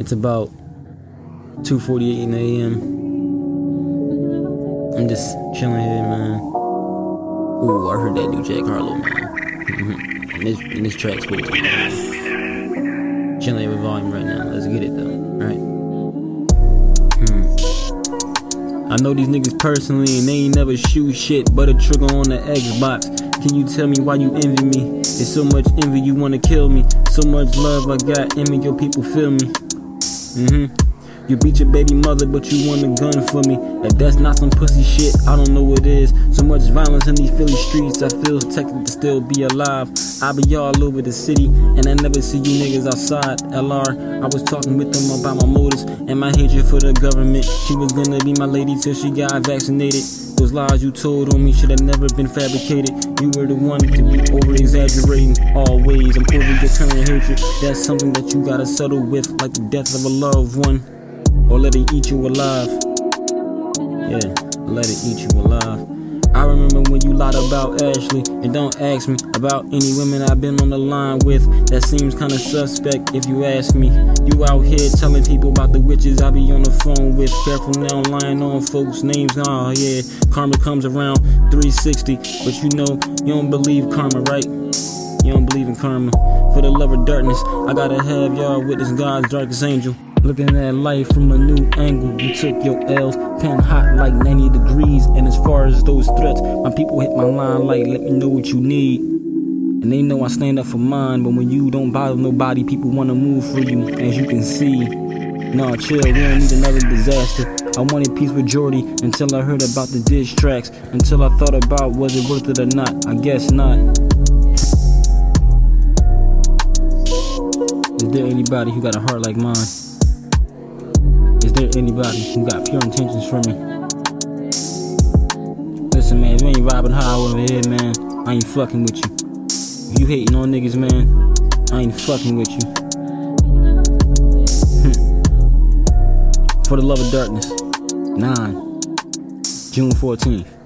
It's about 2:48 in the a.m. I'm just chilling here, man. Ooh, I heard that new Jack Harlow, man. And, this, and this track's with Chilling with volume right now. Let's get it though, right? Hmm. I know these niggas personally, and they ain't never shoot shit but a trigger on the Xbox. Can you tell me why you envy me? It's so much envy you wanna kill me. So much love I got in me, your people feel me. Mm-hmm. You beat your baby mother, but you want a gun for me. If that's not some pussy shit, I don't know what is. So much violence in these Philly streets, I feel protected to still be alive. I be all over the city, and I never see you niggas outside. LR, I was talking with them about my motives and my hatred for the government. She was gonna be my lady till she got vaccinated. Those lies you told on me should have never been fabricated. You were the one to be over exaggerating always. I'm hatred. That's something that you gotta settle with, like the death of a loved one or let it eat you alive. Yeah, let it eat you alive. I remember when you lied about Ashley, and don't ask me about any women I've been on the line with. That seems kinda suspect if you ask me. You out here telling people about the witches I be on the phone with. Careful now, lying on folks' names. Nah, yeah, karma comes around 360, but you know you don't believe karma, right? You don't believe in karma. For the love of darkness, I gotta have y'all witness God's darkest angel. Looking at life from a new angle, you took your L's, pen hot like 90 degrees. And as far as those threats, my people hit my line like, let me know what you need. And they know I stand up for mine, but when you don't bother nobody, people wanna move for you, as you can see. Nah, chill, we don't need another disaster. I wanted peace with Jordy until I heard about the diss tracks. Until I thought about was it worth it or not. I guess not. Is there anybody who got a heart like mine? Is there anybody who got pure intentions for me? Listen, man, if you ain't vibing high over here, man, I ain't fucking with you. If you hating on niggas, man, I ain't fucking with you. For the love of darkness, 9, June 14th.